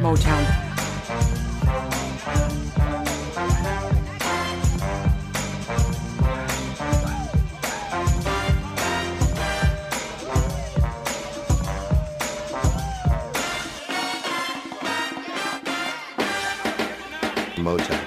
Motown. Motown.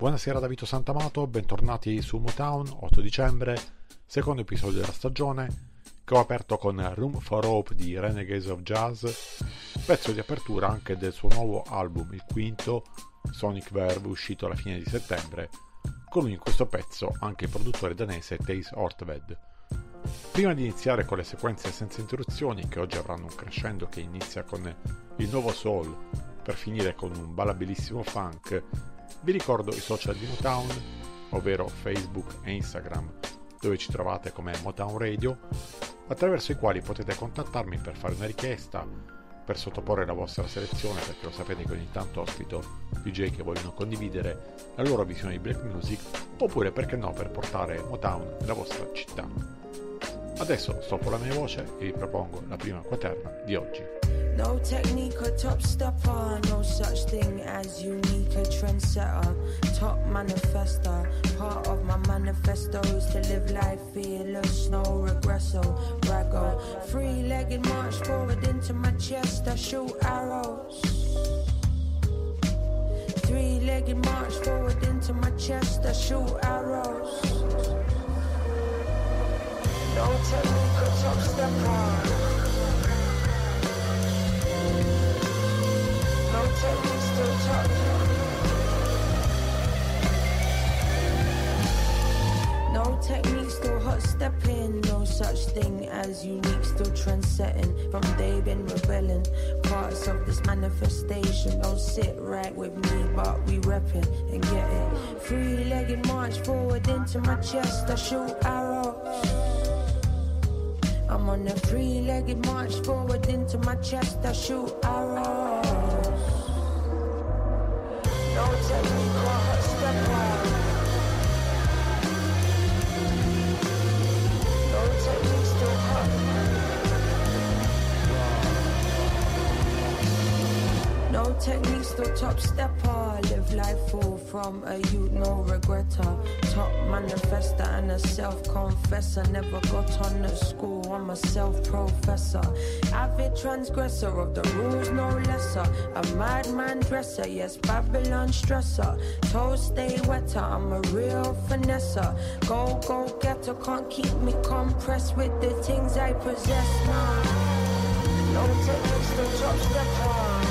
Buonasera da Vito Santamato, bentornati su Motown, 8 dicembre, secondo episodio della stagione, che ho aperto con Room for Hope di Renegades of Jazz, pezzo di apertura anche del suo nuovo album, il quinto, Sonic Verve, uscito alla fine di settembre, con in questo pezzo anche il produttore danese Thijs Ortved. Prima di iniziare con le sequenze senza interruzioni, che oggi avranno un crescendo che inizia con il nuovo soul, per finire con un ballabilissimo funk, vi ricordo i social di Motown, ovvero Facebook e Instagram, dove ci trovate come Motown Radio, attraverso i quali potete contattarmi per fare una richiesta, per sottoporre la vostra selezione, perché lo sapete che ogni tanto ospito DJ che vogliono condividere la loro visione di black music, oppure perché no per portare Motown nella vostra città. Adesso stoppo la mia voce e vi propongo la prima quaterna di oggi. No technique or top stepper, no such thing as unique a trendsetter. Top manifester, part of my manifestos to live life fearless, no regresso, braggo. Three legged march forward into my chest, I shoot arrows. Three legged march forward into my chest, I shoot arrows. Chest. I shoot arrows. I'm on a three legged march forward into my chest. I shoot arrows. No technique or hot stepper. No technique, still hot. No technique, still top stepper. Live life full from a youth, no regretter. Top manifester and a self confessor. Never got on at school, I'm a self professor. Avid transgressor of the rules, no lesser. A madman dresser, yes, Babylon stressor. Toes stay wetter, I'm a real finesser. Go, go getter, can't keep me compressed with the things I possess. now. No technique, still top stepper.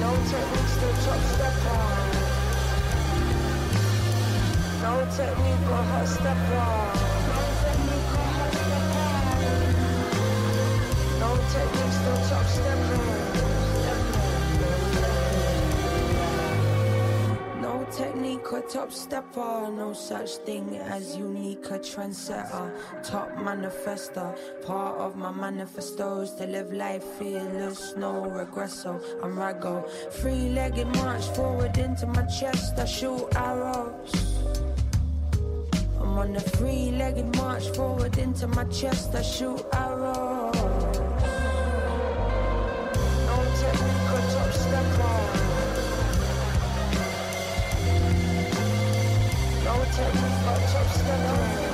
No technique, still top stepper. No technique hot stepper. No technique hot stepper. No technique, still top stepper. No technique or top stepper. No such thing as unique a trendsetter. Top manifester. Part of my manifestos to live life fearless, no regresso. I'm raggo. Three legged march forward into my chest. I shoot arrows. I'm on a three legged march forward into my chest. I shoot arrows. church, it's called Church Stallone.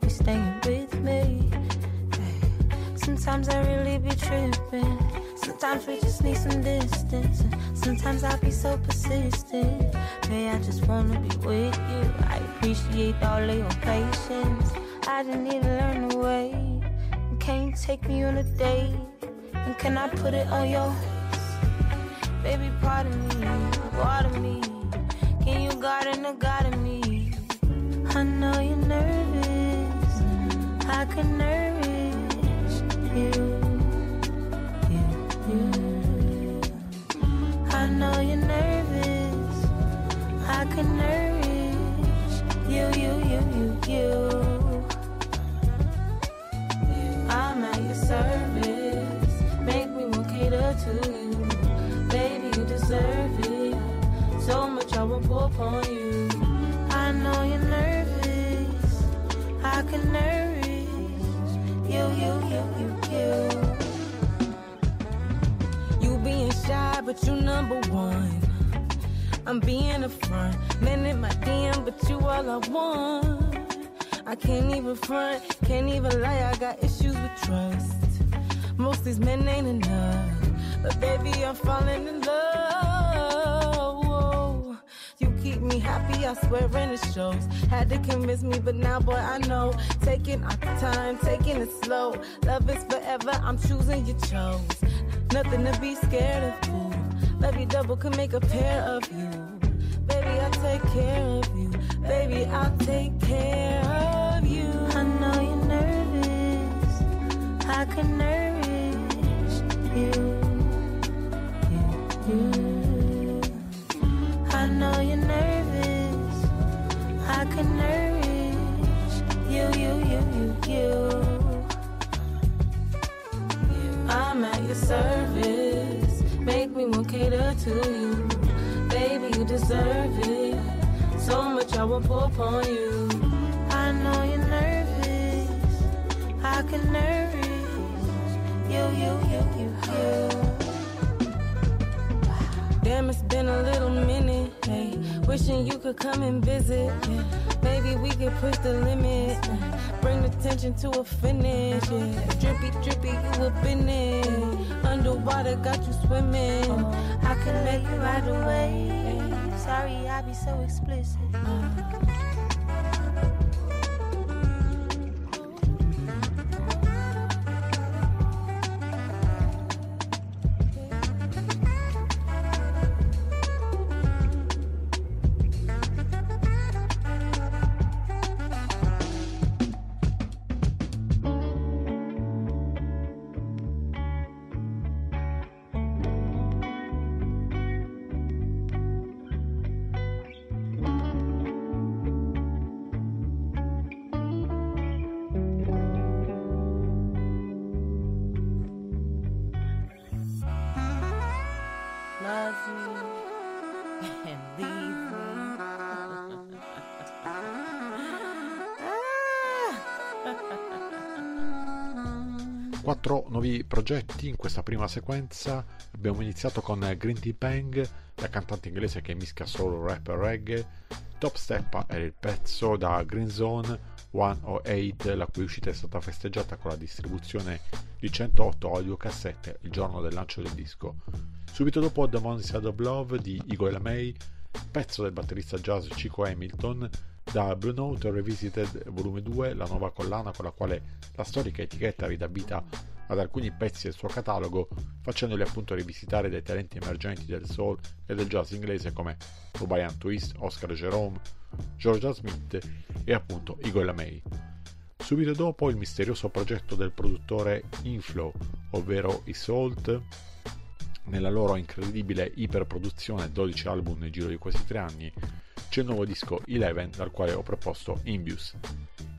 Be staying with me. Sometimes I really be tripping. Sometimes we just need some distance. Sometimes I be so persistent. Hey, I just wanna be with you. I appreciate all of your patience. I just need to learn the way. Can you take me on a date? And can I put it on your Baby, pardon me, pardon me. Can you garden God in me? I know. I can nourish shy, but you number one. I'm being a front, man in my DM, but you all I want. I can't even front, can't even lie, I got issues with trust. Most these men ain't enough, but baby, I'm falling in love. Whoa. You keep me happy, I swear, and it shows. Had to convince me, but now, boy, I know. Taking our time, taking it slow. Love is forever, I'm choosing you chose. Nothing to be scared of, ooh. You double could make a pair of you. Baby, I'll take care of you. Baby, I'll take care of you. I know you're nervous. I can nourish you. you, you. I know you're nervous. I can nourish you, you, you, you, you. I'm at your service. Me more cater to you. Baby, you deserve it. So much I will pour upon you. I know you're nervous. I can nourish you, you, you, you, you. Damn, it's been a little minute. Hey, wishing you could come and visit. Yeah. Maybe we could push the limit. Bring the tension to a finish. Yeah. Drippy, drippy, you up in it. Underwater, got you swimming. I can make you right away. Sorry, I be so explicit. Quattro nuovi progetti in questa prima sequenza. Abbiamo iniziato con Green Tea Peng, la cantante inglese che mischia solo rap e reggae. Top Step è il pezzo da Green Zone 108, la cui uscita è stata festeggiata con la distribuzione di 108 audiocassette il giorno del lancio del disco. Subito dopo The Side of Love di Igor Lamey, pezzo del batterista jazz Chico Hamilton, da Blue Note Revisited Volume 2, la nuova collana con la quale la storica etichetta ridà vita ad alcuni pezzi del suo catalogo, facendoli appunto rivisitare dai talenti emergenti del soul e del jazz inglese come Rubayan Twist, Oscar Jerome, Georgia Smith e appunto Igor Lamey. Subito dopo il misterioso progetto del produttore Inflow, ovvero i Salt, nella loro incredibile iperproduzione 12 album nel giro di quasi 3 anni, c'è il nuovo disco Eleven dal quale ho proposto Imbius.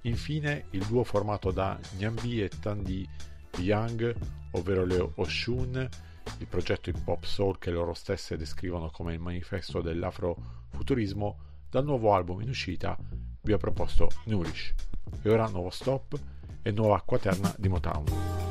Infine il duo formato da Nyambi e Tandy Young, ovvero le Oshun, il progetto hip hop soul che loro stesse descrivono come il manifesto dell'afrofuturismo, dal nuovo album in uscita vi ho proposto Nourish. E ora nuovo stop e nuova quaterna di Motown.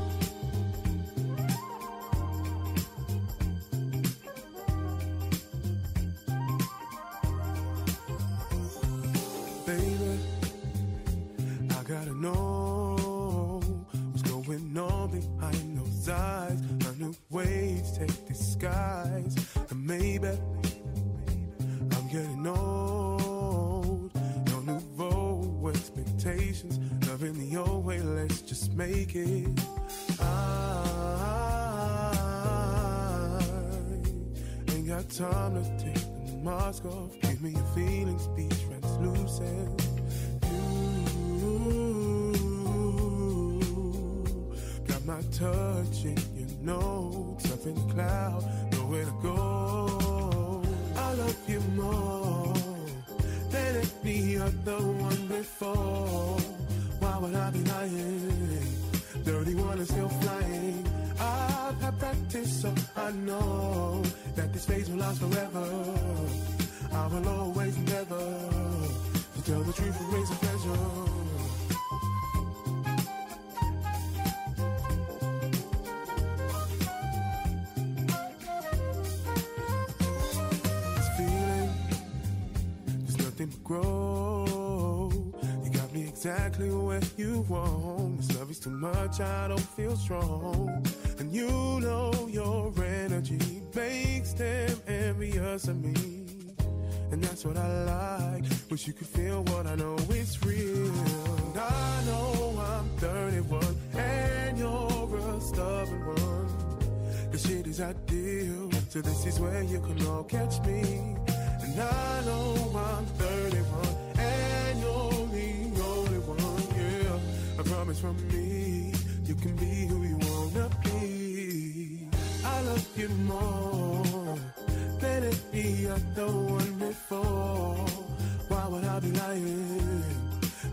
Exactly where you want. This love is too much, I don't feel strong. And you know your energy makes them envious of me. And that's what I like. Wish you could feel what I know it's real. And I know I'm 31 and you're a stubborn one. The shit is ideal, so this is where you can all catch me. And I know I'm 31 I promise from me, you can be who you wanna be. I love you more than any other one before. Why would I be lying?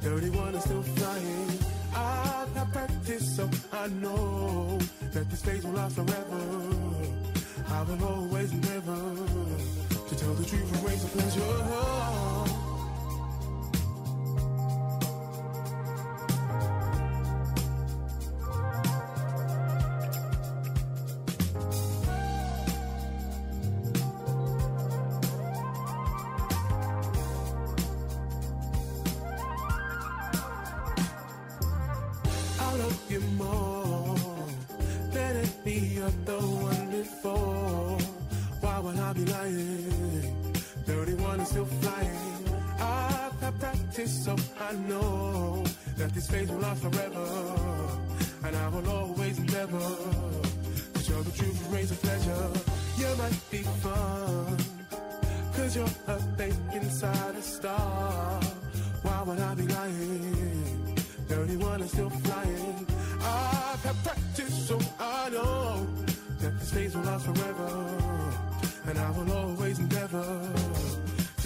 31 is still flying. I've had practice, so I know that this phase will last forever. I will always endeavor to tell the truth and raise the pleasure.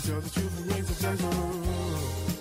To tell the truth and raise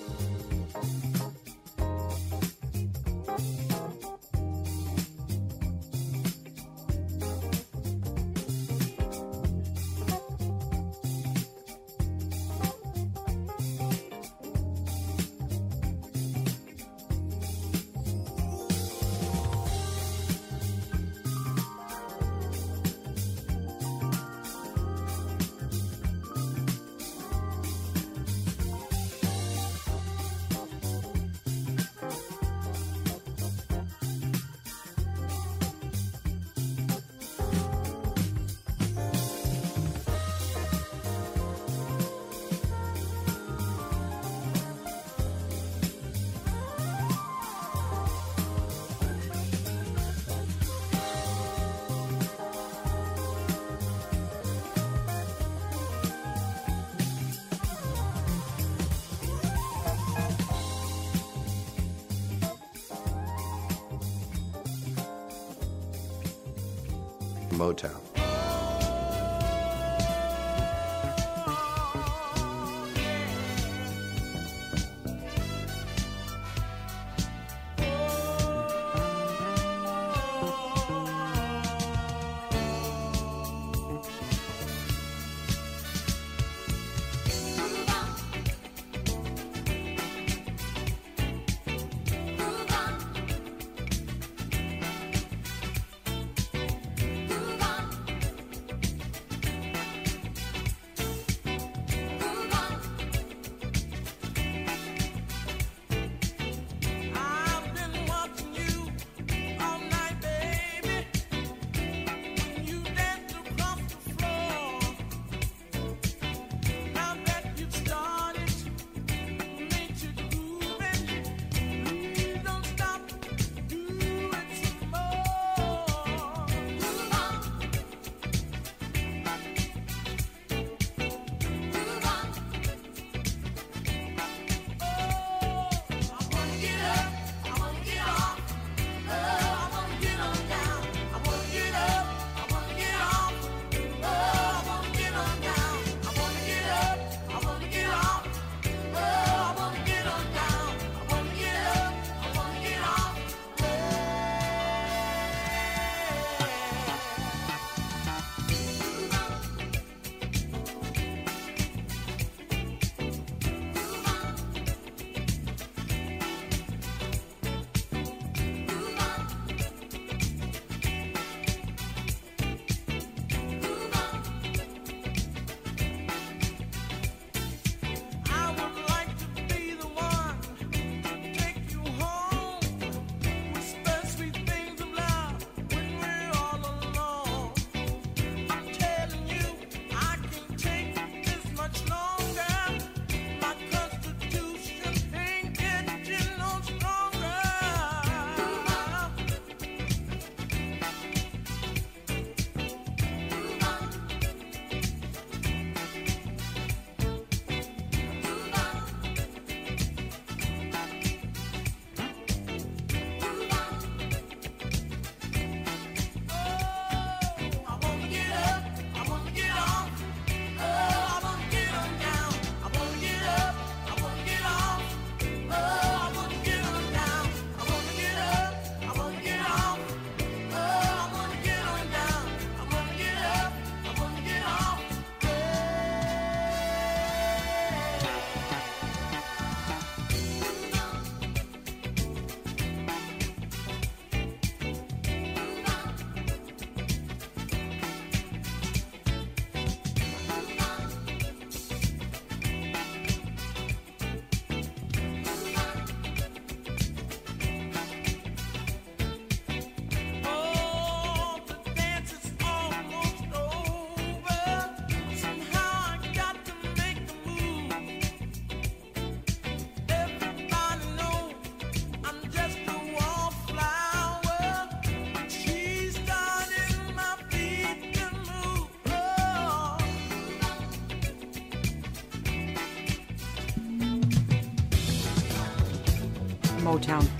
Motown.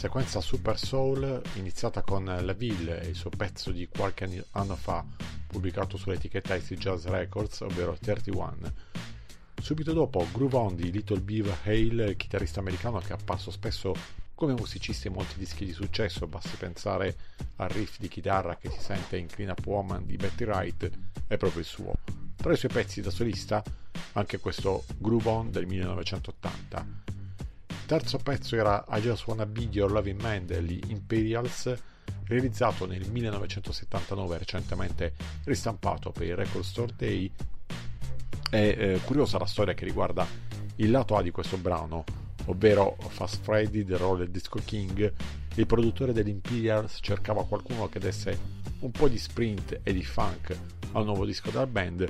Sequenza Super Soul iniziata con La Ville e il suo pezzo di qualche anno fa pubblicato sull'etichetta Icy Jazz Records, ovvero 31. Subito dopo Groove On di Little Beaver Hale, chitarrista americano che è apparso spesso come musicista in molti dischi di successo, basti pensare al riff di chitarra che si sente in Clean Up Woman di Betty Wright, è proprio il suo. Tra i suoi pezzi da solista, anche questo Groove On del 1980. Terzo pezzo era I Just Wanna Be Your Loving Man degli Imperials, realizzato nel 1979, recentemente ristampato per il Record Store Day. È eh, curiosa la storia che riguarda il lato A di questo brano, ovvero Fast Freddy, The Roller Disco King. Il produttore dell'Imperials cercava qualcuno che desse un po' di sprint e di funk al nuovo disco della band.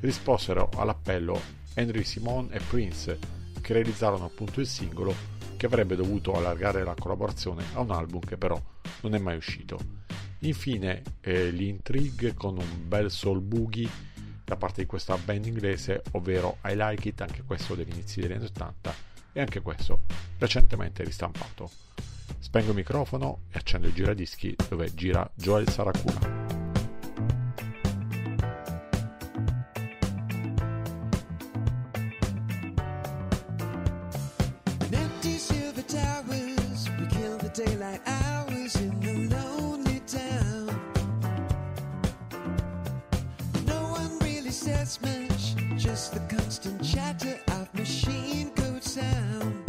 Risposero all'appello Henry Simon e Prince, che realizzarono appunto il singolo che avrebbe dovuto allargare la collaborazione a un album che però non è mai uscito. Infine eh, l'Intrigue con un bel soul boogie da parte di questa band inglese, ovvero I Like It, anche questo degli inizi degli anni 80 e anche questo recentemente ristampato. Spengo il microfono e accendo il giradischi dove gira Joel Saracura. The constant chatter of machine code sound.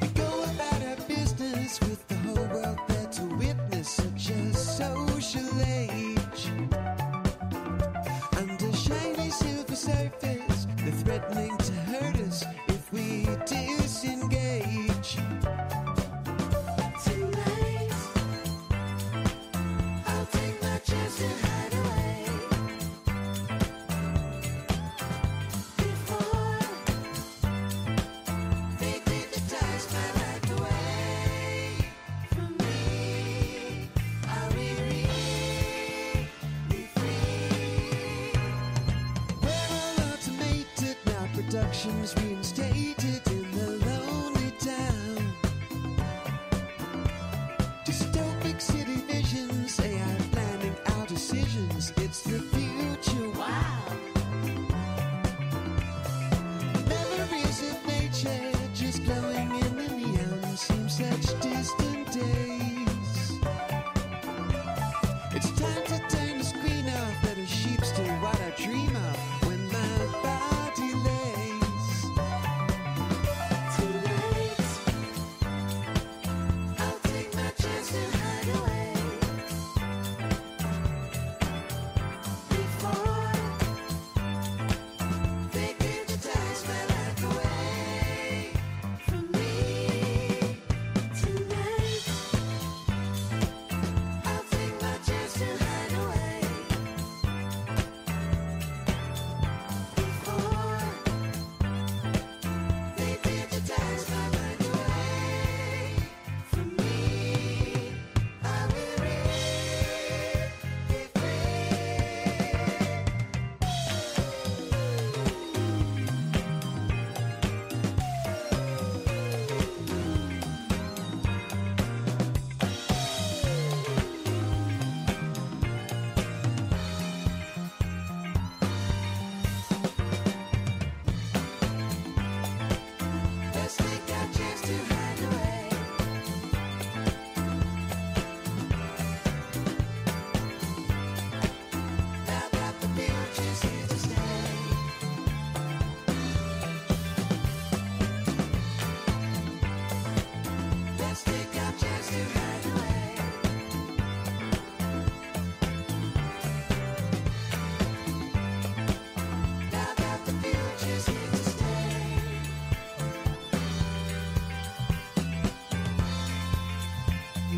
We go about our business with the whole world there to witness such a social age. Under shiny silver surface, they're threatening to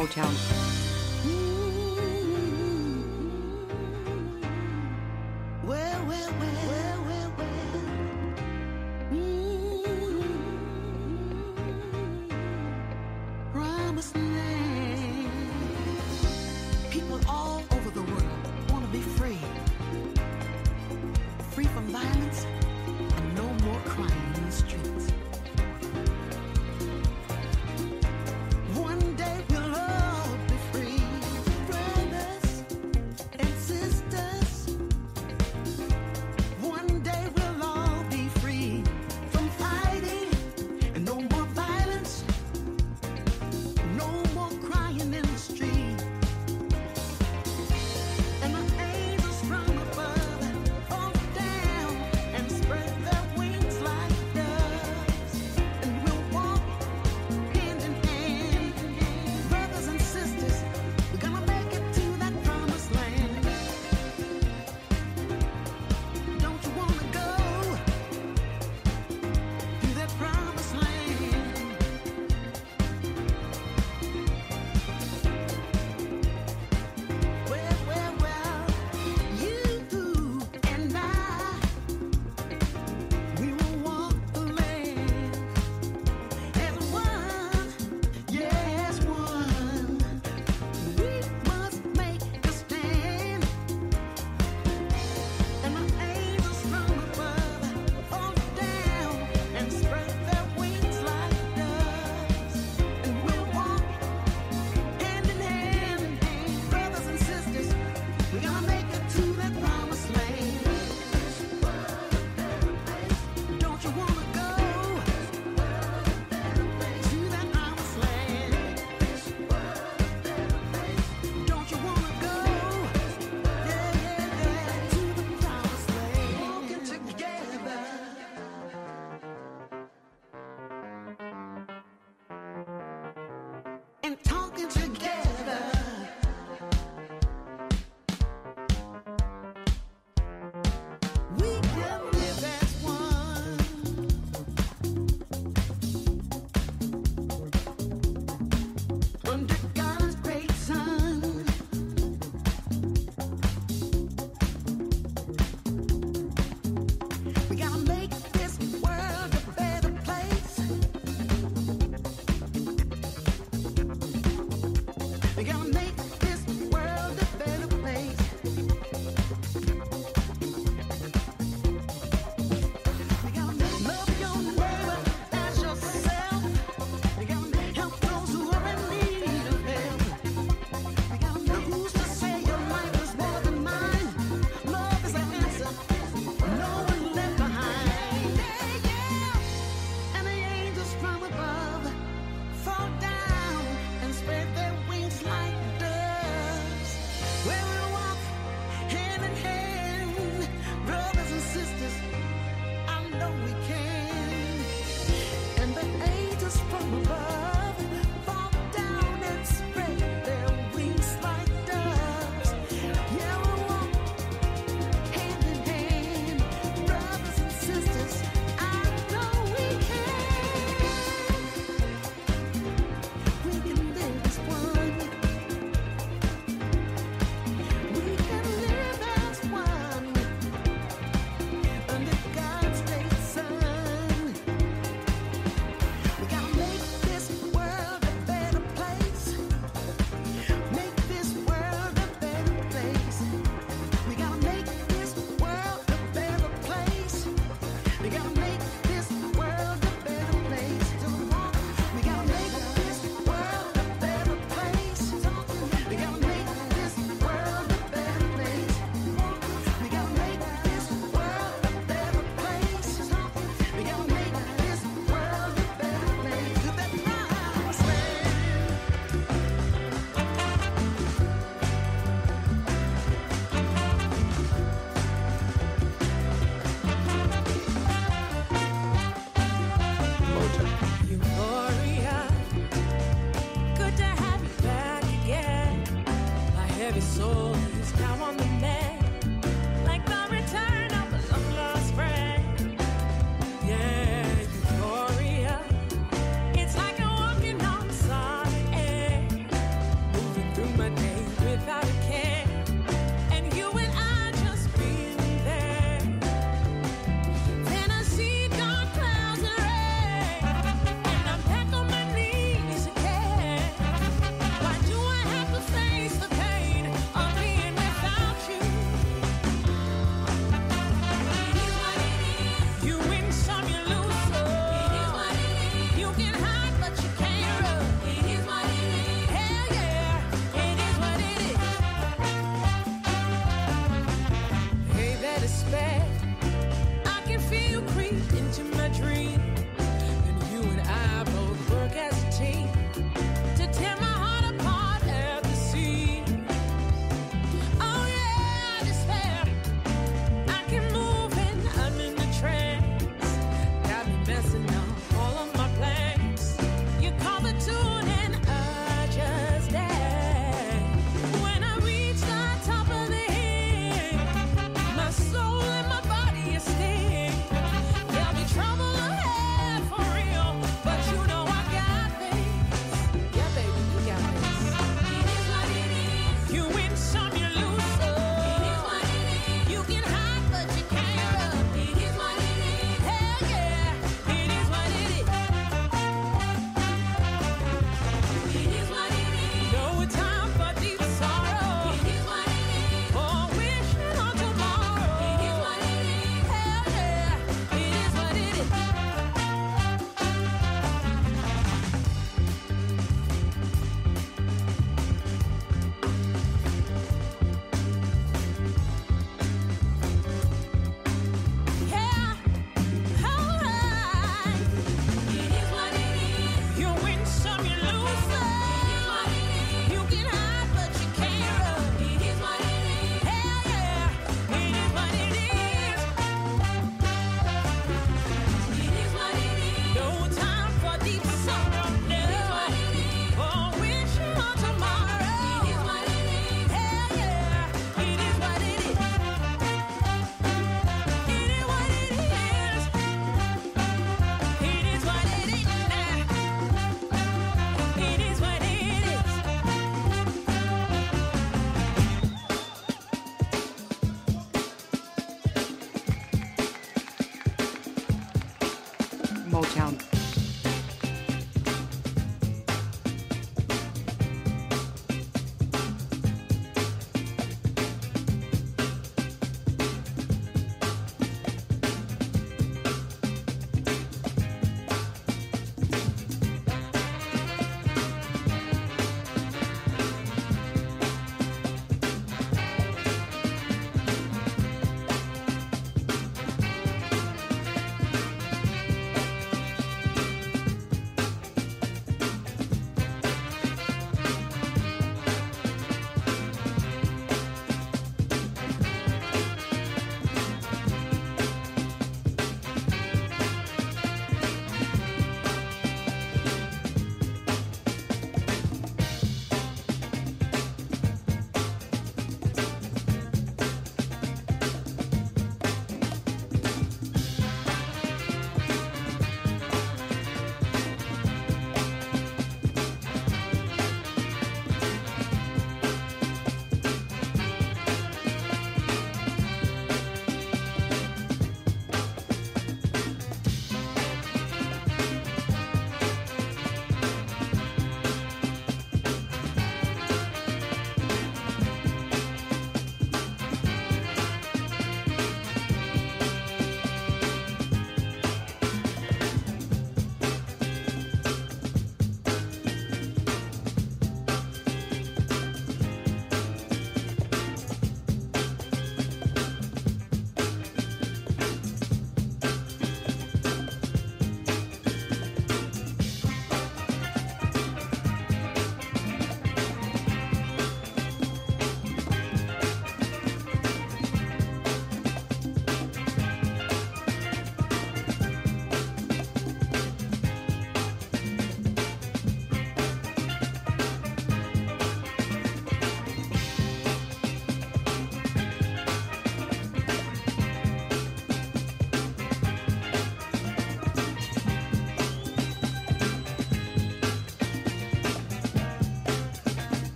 Motown.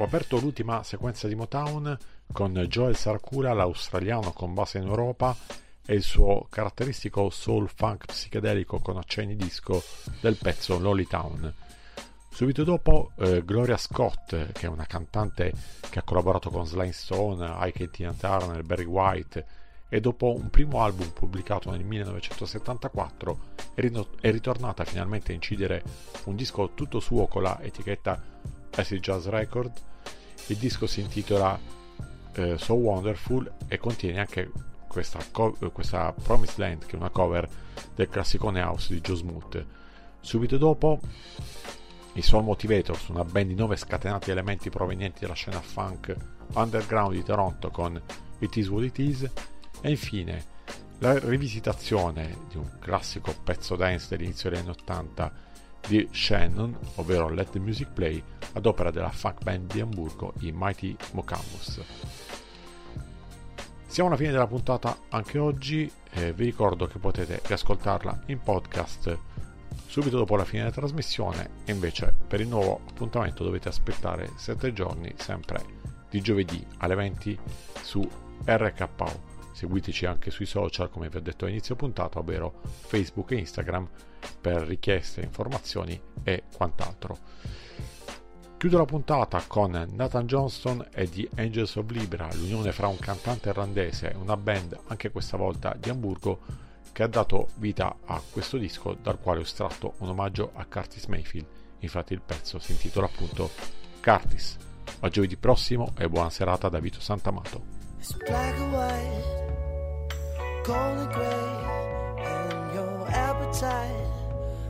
Ho aperto l'ultima sequenza di Motown con Joel Sarcula, l'australiano con base in Europa, e il suo caratteristico soul funk psichedelico con accenni disco del pezzo Lolly Town. Subito dopo eh, Gloria Scott, che è una cantante che ha collaborato con Sly Stone, Ike Tina Turner, Barry White, e dopo un primo album pubblicato nel 1974 è, ritornata finalmente a incidere un disco tutto suo con la etichetta Acid Jazz Record. Il disco si intitola eh, So Wonderful e contiene anche questa, co- questa Promised Land, che è una cover del classicone house di Joe Smoot. Subito dopo i Soul Motivators, una band di nove scatenati elementi provenienti dalla scena funk underground di Toronto con It Is What It Is, e infine la rivisitazione di un classico pezzo dance dell'inizio degli anni 80 di Shannon, ovvero Let the Music Play, ad opera della funk band di Hamburgo, i Mighty Mocamus. Siamo alla fine della puntata anche oggi, eh, vi ricordo che potete riascoltarla in podcast subito dopo la fine della trasmissione e invece per il nuovo appuntamento dovete aspettare 7 giorni sempre di giovedì alle 20 su RKO. Seguiteci anche sui social come vi ho detto all'inizio puntata, ovvero Facebook e Instagram per richieste, informazioni e quant'altro. Chiudo la puntata con Nathan Johnston e The Angels of Libra, l'unione fra un cantante irlandese e una band, anche questa volta di Hamburgo, che ha dato vita a questo disco dal quale ho estratto un omaggio a Curtis Mayfield. Infatti il pezzo si intitola appunto Curtis. A giovedì prossimo e buona serata da Vito Santamato. It's black and white, gold and gray, and your appetite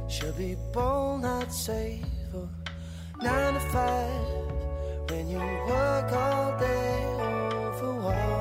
should be bold, not safe. For nine to five, when you work all day oh, over one.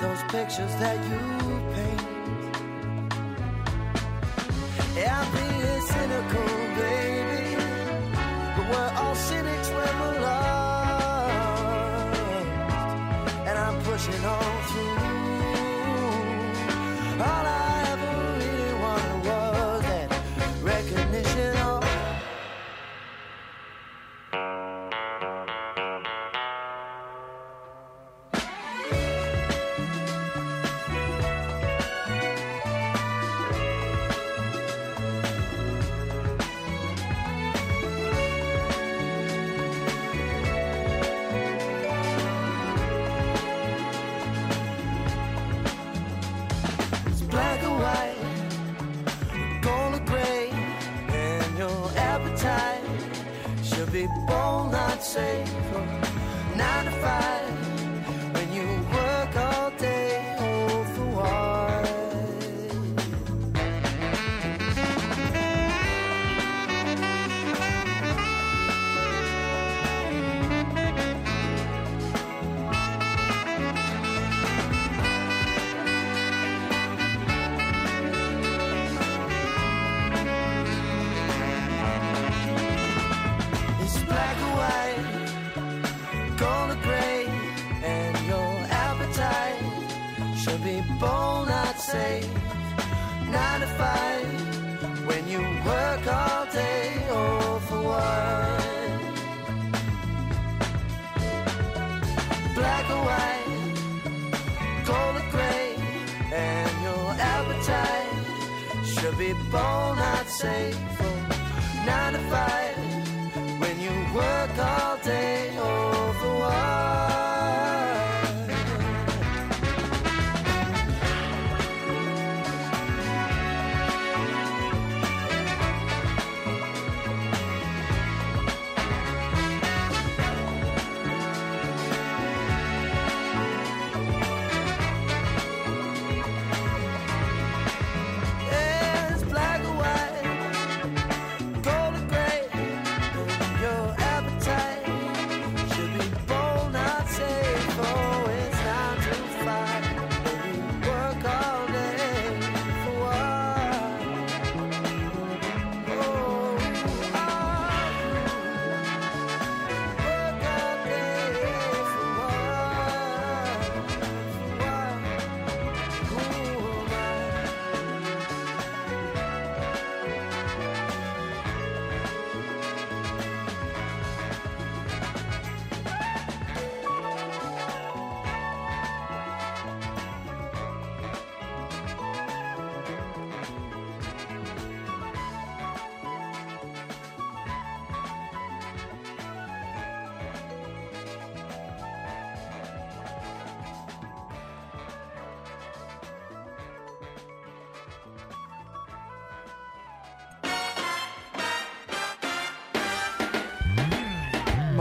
Those pictures that you paint. I'm being cynical, baby.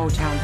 Motown.